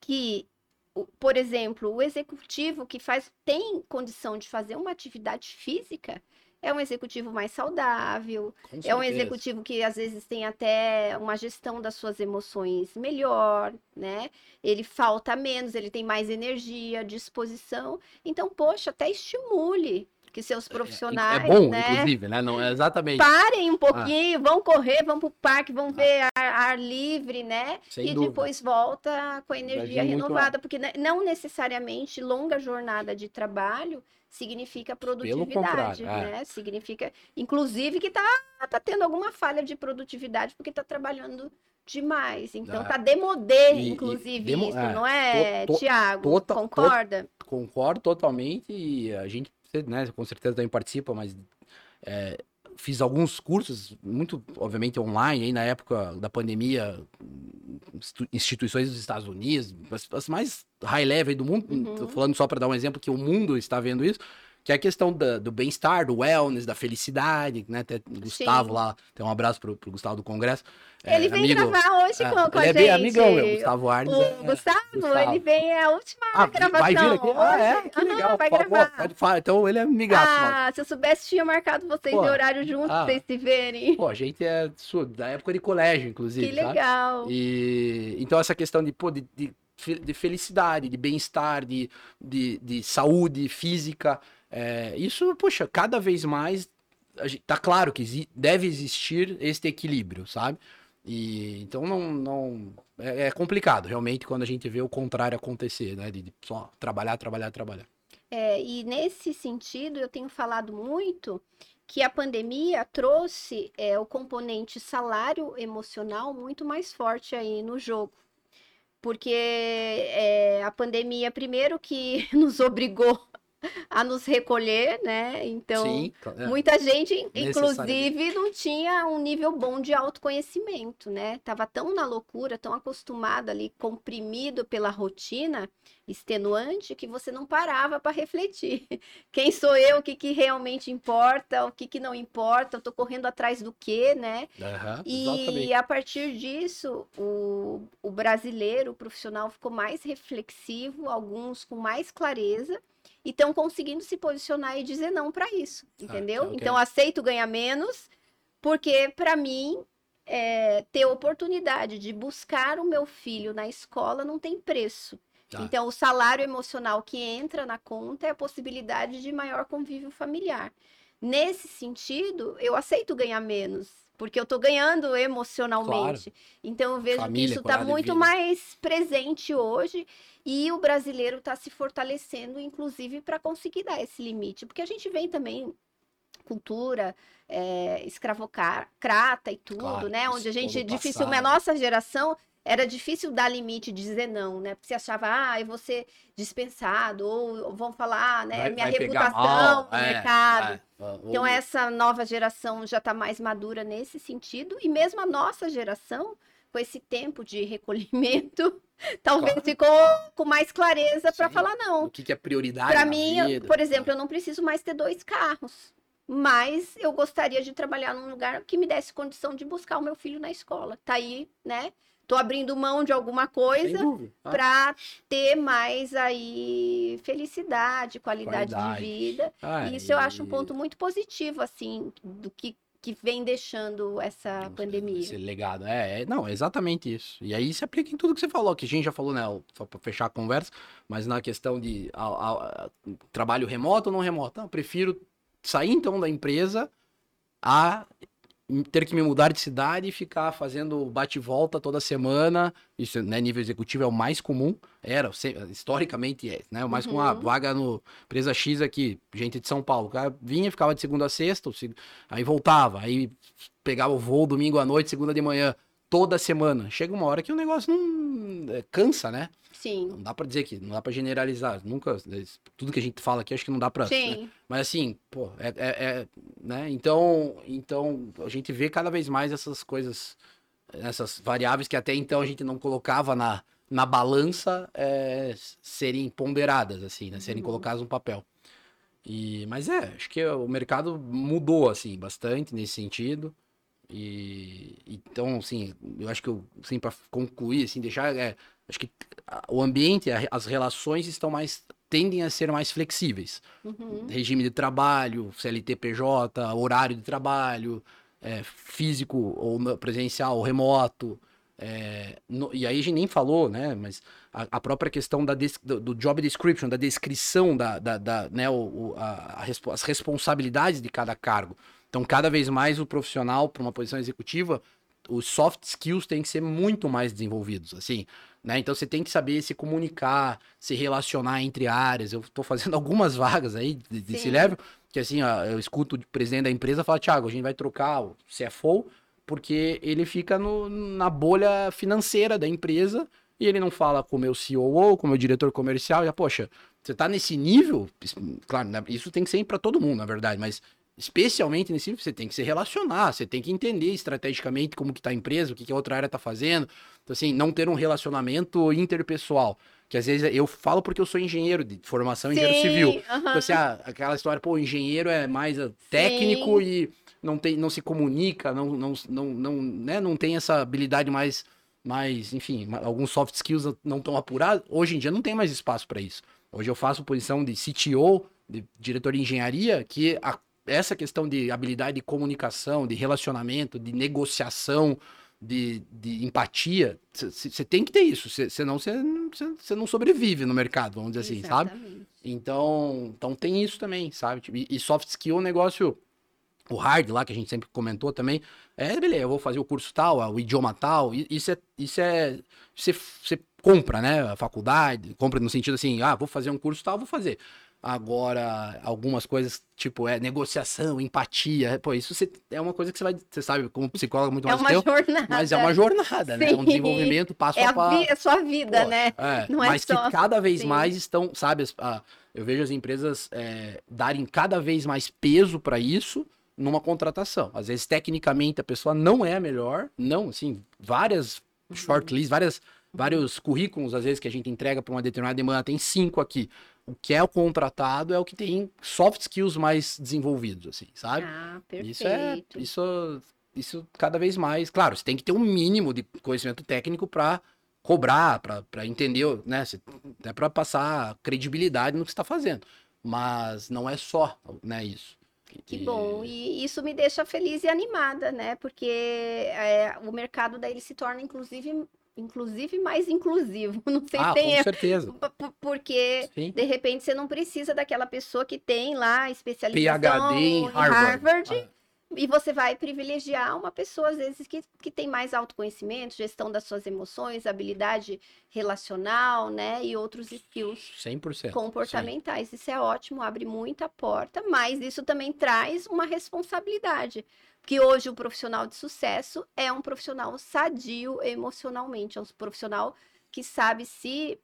que, por exemplo, o executivo que faz tem condição de fazer uma atividade física, é um executivo mais saudável, é um executivo que às vezes tem até uma gestão das suas emoções melhor, né? Ele falta menos, ele tem mais energia, disposição. Então, poxa, até estimule que seus é, é, profissionais. É, bom, né? inclusive, né? Não, é exatamente. Parem um ah. pouquinho, ah. vão correr, vão para o parque, vão ah. ver ar, ar, livre, né? Sem e dúvida. depois volta com a energia renovada, porque não necessariamente longa jornada de trabalho significa produtividade, é. né? É. Significa, inclusive, que tá, tá tendo alguma falha de produtividade porque tá trabalhando demais. Então, tá demodê, e, inclusive, e demo, isso, é, não é, Tiago? Tota, concorda? To, concordo totalmente e a gente, né, com certeza também participa, mas é, fiz alguns cursos, muito, obviamente, online, aí na época da pandemia, instituições dos Estados Unidos, as, as mais high level do mundo, uhum. falando só para dar um exemplo que o mundo está vendo isso, que é a questão da- do bem-estar, do wellness, da felicidade, né? Até o Gustavo Sim. lá, tem um abraço pro, pro Gustavo do Congresso. Ele É, vem amigo- gravar hoje é, com, com a ele é gente. bem amigão, meu, Gustavo Arnes. O é- Gustavo, Gustavo. ele vem é a última Ah, gravação. vai vir aqui? Ah, é? Que Aham, legal. vai favor, gravar. pode falar. Então ele é amigaço. Ah, se eu soubesse, tinha marcado vocês Pô, de horário juntos, ah. vocês se verem. Pô, a gente é da época de colégio, inclusive. Que sabe? legal. E então essa questão de, pô, de, de, de felicidade, de bem-estar, de, de, de saúde física, é, isso, poxa, cada vez mais gente, tá claro que deve existir este equilíbrio, sabe? E então não, não é, é complicado realmente quando a gente vê o contrário acontecer, né? De só trabalhar, trabalhar, trabalhar. É, e nesse sentido, eu tenho falado muito que a pandemia trouxe é, o componente salário emocional muito mais forte aí no jogo. Porque é, a pandemia, primeiro que nos obrigou a nos recolher, né? Então, Sim, é. Muita gente, inclusive, não tinha um nível bom de autoconhecimento, né? Tava tão na loucura, tão acostumado ali, comprimido pela rotina extenuante, que você não parava para refletir. Quem sou eu? O que, que realmente importa? O que, que não importa? Eu tô correndo atrás do quê, né? Aham, E exatamente. a partir disso, o, o brasileiro, o profissional, ficou mais reflexivo, alguns com mais clareza, e estão conseguindo se posicionar e dizer não para isso, entendeu? ok. Então, aceito ganhar menos, porque para mim, é, ter oportunidade de buscar o meu filho na escola não tem preço. Tá. Então, o salário emocional que entra na conta é a possibilidade de maior convívio familiar. Nesse sentido, eu aceito ganhar menos, porque eu estou ganhando emocionalmente. Então, eu vejo Família, que isso está muito mais presente hoje e o brasileiro está se fortalecendo, inclusive, para conseguir dar esse limite. Porque a gente vem também cultura é, escravocrata e tudo, Claro, né? Onde a gente, todo dificilmente, a nossa geração era difícil dar limite, dizer não, né? Porque você achava, ah, eu vou ser dispensado, ou vão falar, né? Vai- minha vai reputação no é, mercado. é. Então, essa nova geração já está mais madura nesse sentido, e mesmo a nossa geração, com esse tempo de recolhimento, talvez Claro. ficou com mais clareza para falar não. o que, que é prioridade Para mim, vida. por exemplo, eu não preciso mais ter dois carros, mas eu gostaria de trabalhar num lugar que me desse condição de buscar o meu filho na escola. Tá aí, né? Tô abrindo mão de alguma coisa. Ah, para ter mais aí felicidade, qualidade, Qualidade. de vida. ah, E isso eu e- acho um ponto muito positivo, assim, do que, que vem deixando essa pandemia. Esse legado. É, é, não, é exatamente isso. E aí se aplica em tudo que você falou, que a gente já falou, né? Só pra fechar a conversa, mas na questão de a- a- a- trabalho remoto ou não remoto. Não, eu prefiro sair então da empresa a ter que me mudar de cidade e ficar fazendo bate e volta toda semana. Isso, né, nível executivo é o mais comum. Era, historicamente é, né? O mais comum, Uhum. a vaga no empresa X aqui, gente de São Paulo. O cara vinha, ficava de segunda a sexta, aí voltava, aí pegava o voo domingo à noite, segunda de manhã, toda semana. Chega uma hora que o negócio não é, cansa, né? Sim, Não dá pra dizer que, não dá pra generalizar. Nunca, tudo que a gente fala aqui, acho que não dá pra. né? sim. Mas assim, pô, é, é- é, né? Então, então a gente vê cada vez mais essas coisas, essas variáveis que até então a gente não colocava na, na balança é, serem ponderadas, assim, né? Serem Uhum. colocadas no papel. E, mas é, acho que o mercado mudou, assim, bastante nesse sentido. E então, assim, eu acho que eu, assim, para concluir, assim, deixar, é, acho que o ambiente, as relações estão mais, tendem a ser mais flexíveis Uhum. regime de trabalho, CLT-PJ, horário de trabalho, é, físico ou presencial ou remoto. é, no- e aí a gente nem falou, né? Mas a, a própria questão da des- do, do job description, da descrição da, da, da, né, o, o- a- a respo- as responsabilidades de cada cargo. Então, cada vez mais o profissional para uma posição executiva, os soft skills têm que ser muito mais desenvolvidos, assim, né? Então você tem que saber se comunicar, se relacionar entre áreas. Eu estou fazendo algumas vagas aí de- desse level, que assim, ó, eu escuto o presidente da empresa falar, Thiago, a gente vai trocar o CFO porque ele fica no- na bolha financeira da empresa e ele não fala com o meu COO, com o meu diretor comercial, e, poxa, você tá nesse nível, claro, né, isso tem que ser para todo mundo, na verdade, mas especialmente nesse você tem que se relacionar, você tem que entender estrategicamente como que tá a empresa, o que, que a outra área tá fazendo. Então, assim, não ter um relacionamento interpessoal. que às vezes eu falo porque eu sou engenheiro de formação, engenheiro Sim, civil. aham. Então, assim, ah, aquela história, pô, o engenheiro é mais ah, técnico e não, tem, não se comunica, não, não, não, não, né, não tem essa habilidade mais, mais enfim, alguns soft skills não tão apurados. Hoje em dia não tem mais espaço para isso. Hoje eu faço posição de CTO, de diretor de engenharia, que a- essa questão de habilidade de comunicação, de relacionamento, de negociação, de, de empatia, você tem que ter isso, cê- senão você não sobrevive no mercado, vamos dizer assim, sabe? Então, então tem isso também, sabe? Tipo, E, e soft skill é um negócio. O hard lá, que a gente sempre comentou também, é, beleza, eu vou fazer o curso tal, o idioma tal, isso é. Isso é você, você compra, né? A faculdade, compra no sentido assim, ah, vou fazer um curso tal, vou fazer. Agora, algumas coisas, tipo, é negociação, empatia, pô, isso você, é uma coisa que você vai, você sabe, como psicólogo muito É mais uma que eu, jornada. mas é uma jornada, né? É um Sim. desenvolvimento passo É a passo. é a sua vida, Pô, né? É, Não é mas só- que cada vez sim. mais estão, sabe, a- eu vejo as empresas é, darem cada vez mais peso para isso numa contratação. Às vezes, tecnicamente, a pessoa não é a melhor, não, assim, várias Uhum. shortlists, várias, vários currículos, às vezes, que a gente entrega para uma determinada demanda, tem cinco aqui. O que é o contratado é o que tem soft skills mais desenvolvidos, assim, sabe? Ah, perfeito. Isso é. Isso, isso cada vez mais. Claro, você tem que ter um mínimo de conhecimento técnico para cobrar, para entender, né? Até para passar credibilidade no que você está fazendo. Mas não é só né, isso. Que bom, e isso me deixa feliz e animada, né? Porque é, o mercado daí se torna, inclusive, inclusive mais inclusivo. Não sei Ah, se tem com certeza. porque Sim. de repente você não precisa daquela pessoa que tem lá especialização PhD em em Harvard. Ah, e você vai privilegiar uma pessoa, às vezes, que, que tem mais autoconhecimento, gestão das suas emoções, habilidade relacional, né? E outros skills 100%. comportamentais. Isso é ótimo, abre muita porta, mas isso também traz uma responsabilidade. Porque hoje o profissional de sucesso é um profissional sadio emocionalmente, é um profissional que sabe se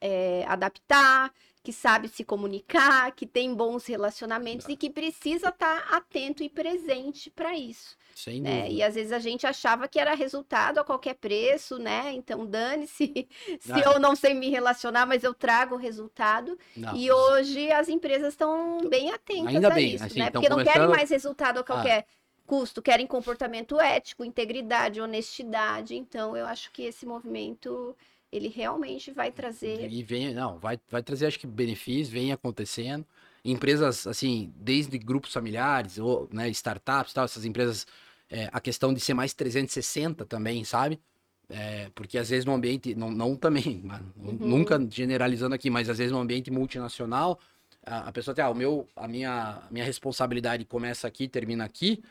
é, adaptar, que sabe se comunicar, que tem bons relacionamentos e que precisa estar atento e presente para isso Sem né? dúvida. E às vezes a gente achava que era resultado a qualquer preço, né? Então dane-se se Ah. eu não sei me relacionar, mas eu trago o resultado. Não, E hoje as empresas estão bem atentas Ainda a bem, isso, assim, né? Porque não querem mais resultado a qualquer custo, querem comportamento ético, integridade, honestidade. Então eu acho que esse movimento ele realmente vai trazer E vem, não, vai, vai trazer, acho que, benefícios, vem acontecendo. Empresas, assim, desde grupos familiares, ou, né, startups tal, essas empresas, é, a questão de ser mais 360 também, sabe? É, porque às vezes no ambiente, não, não também, mano, Uhum. nunca generalizando aqui, mas às vezes no ambiente multinacional, a, a pessoa tem, ah, o meu, a minha, a minha responsabilidade começa aqui, termina aqui,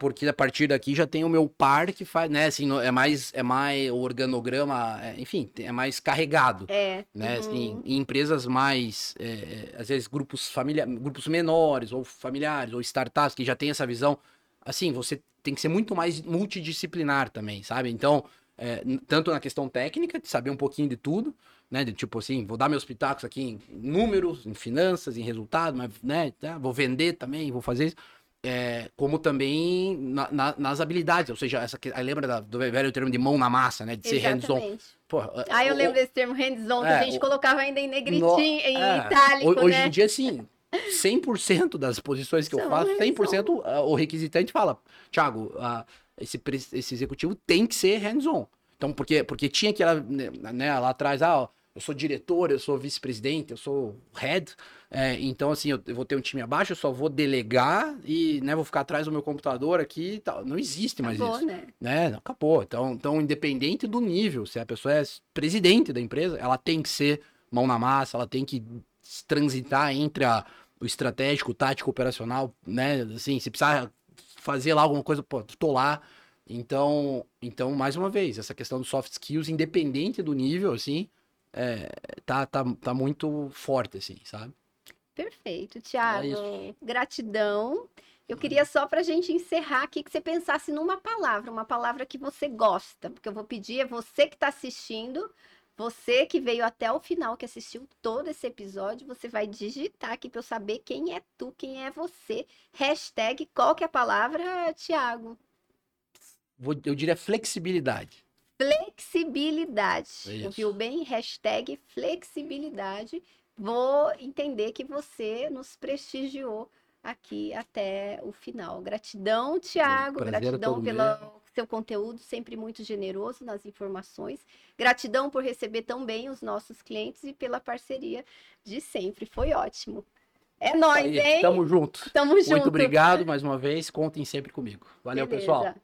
porque a partir daqui já tem o meu par que faz, né, assim, é mais, é mais, o organograma, é, enfim, é mais carregado é, né? uhum, Assim, em empresas mais, é, é, às vezes grupos familia grupos menores ou familiares ou startups que já tem essa visão, assim, você tem que ser muito mais multidisciplinar também, sabe? Então, é, tanto na questão técnica, de saber um pouquinho de tudo, né? De tipo assim, vou dar meus pitacos aqui em números, em finanças, em resultado, mas, né? tá, Vou vender também, vou fazer isso. É, como também na- na- nas habilidades, ou seja, essa, que- aí lembra da- do velho termo de mão na massa, né? De ser hands-on. Porra, Ah, eu o- lembro desse termo hands-on, que É, a gente o- colocava ainda em No- negritinho, em é, itálico, ho- Hoje né? em dia, sim, 100% das posições que eu São faço, hands-on. 100% ah, o requisitante fala, Thiago, ah, esse, esse executivo tem que ser hands-on. Então, porque, porque tinha aquela, né, né, lá atrás, ah, ó, eu sou diretor, eu sou vice-presidente, eu sou head, é, então, assim, eu, vou ter um time abaixo, eu só vou delegar e, né, vou ficar atrás do meu computador aqui e tal. Não existe mais Acabou, isso né? né? Acabou. Então, então, independente do nível, se a pessoa é presidente da empresa, ela tem que ser mão na massa, ela tem que transitar entre a, o estratégico, o tático, o operacional, né? Assim, se precisar fazer lá alguma coisa, pô, tô lá. Então, então, mais uma vez, essa questão dos soft skills, independente do nível, assim, é, tá, tá, tá muito forte, assim, sabe? Perfeito, Thiago. isso. Gratidão. Eu queria só para a gente encerrar aqui que você pensasse numa palavra, uma palavra que você gosta, porque eu vou pedir é você que está assistindo, você que veio até o final, que assistiu todo esse episódio, você vai digitar aqui para eu saber quem é tu, quem é você. Hashtag qual que é a palavra, Thiago? Vou- eu diria flexibilidade. Flexibilidade. Isso. Ouviu bem? Hashtag flexibilidade. Vou entender que você nos prestigiou aqui até o final. Gratidão, Tiago. é Gratidão pelo seu conteúdo, sempre muito generoso nas informações. Gratidão por receber tão bem os nossos clientes e pela parceria de sempre. Foi ótimo. É nóis, Aí, hein? Tamo junto. Tamo junto. Muito obrigado mais uma vez. Contem sempre comigo. Valeu, Beleza. pessoal.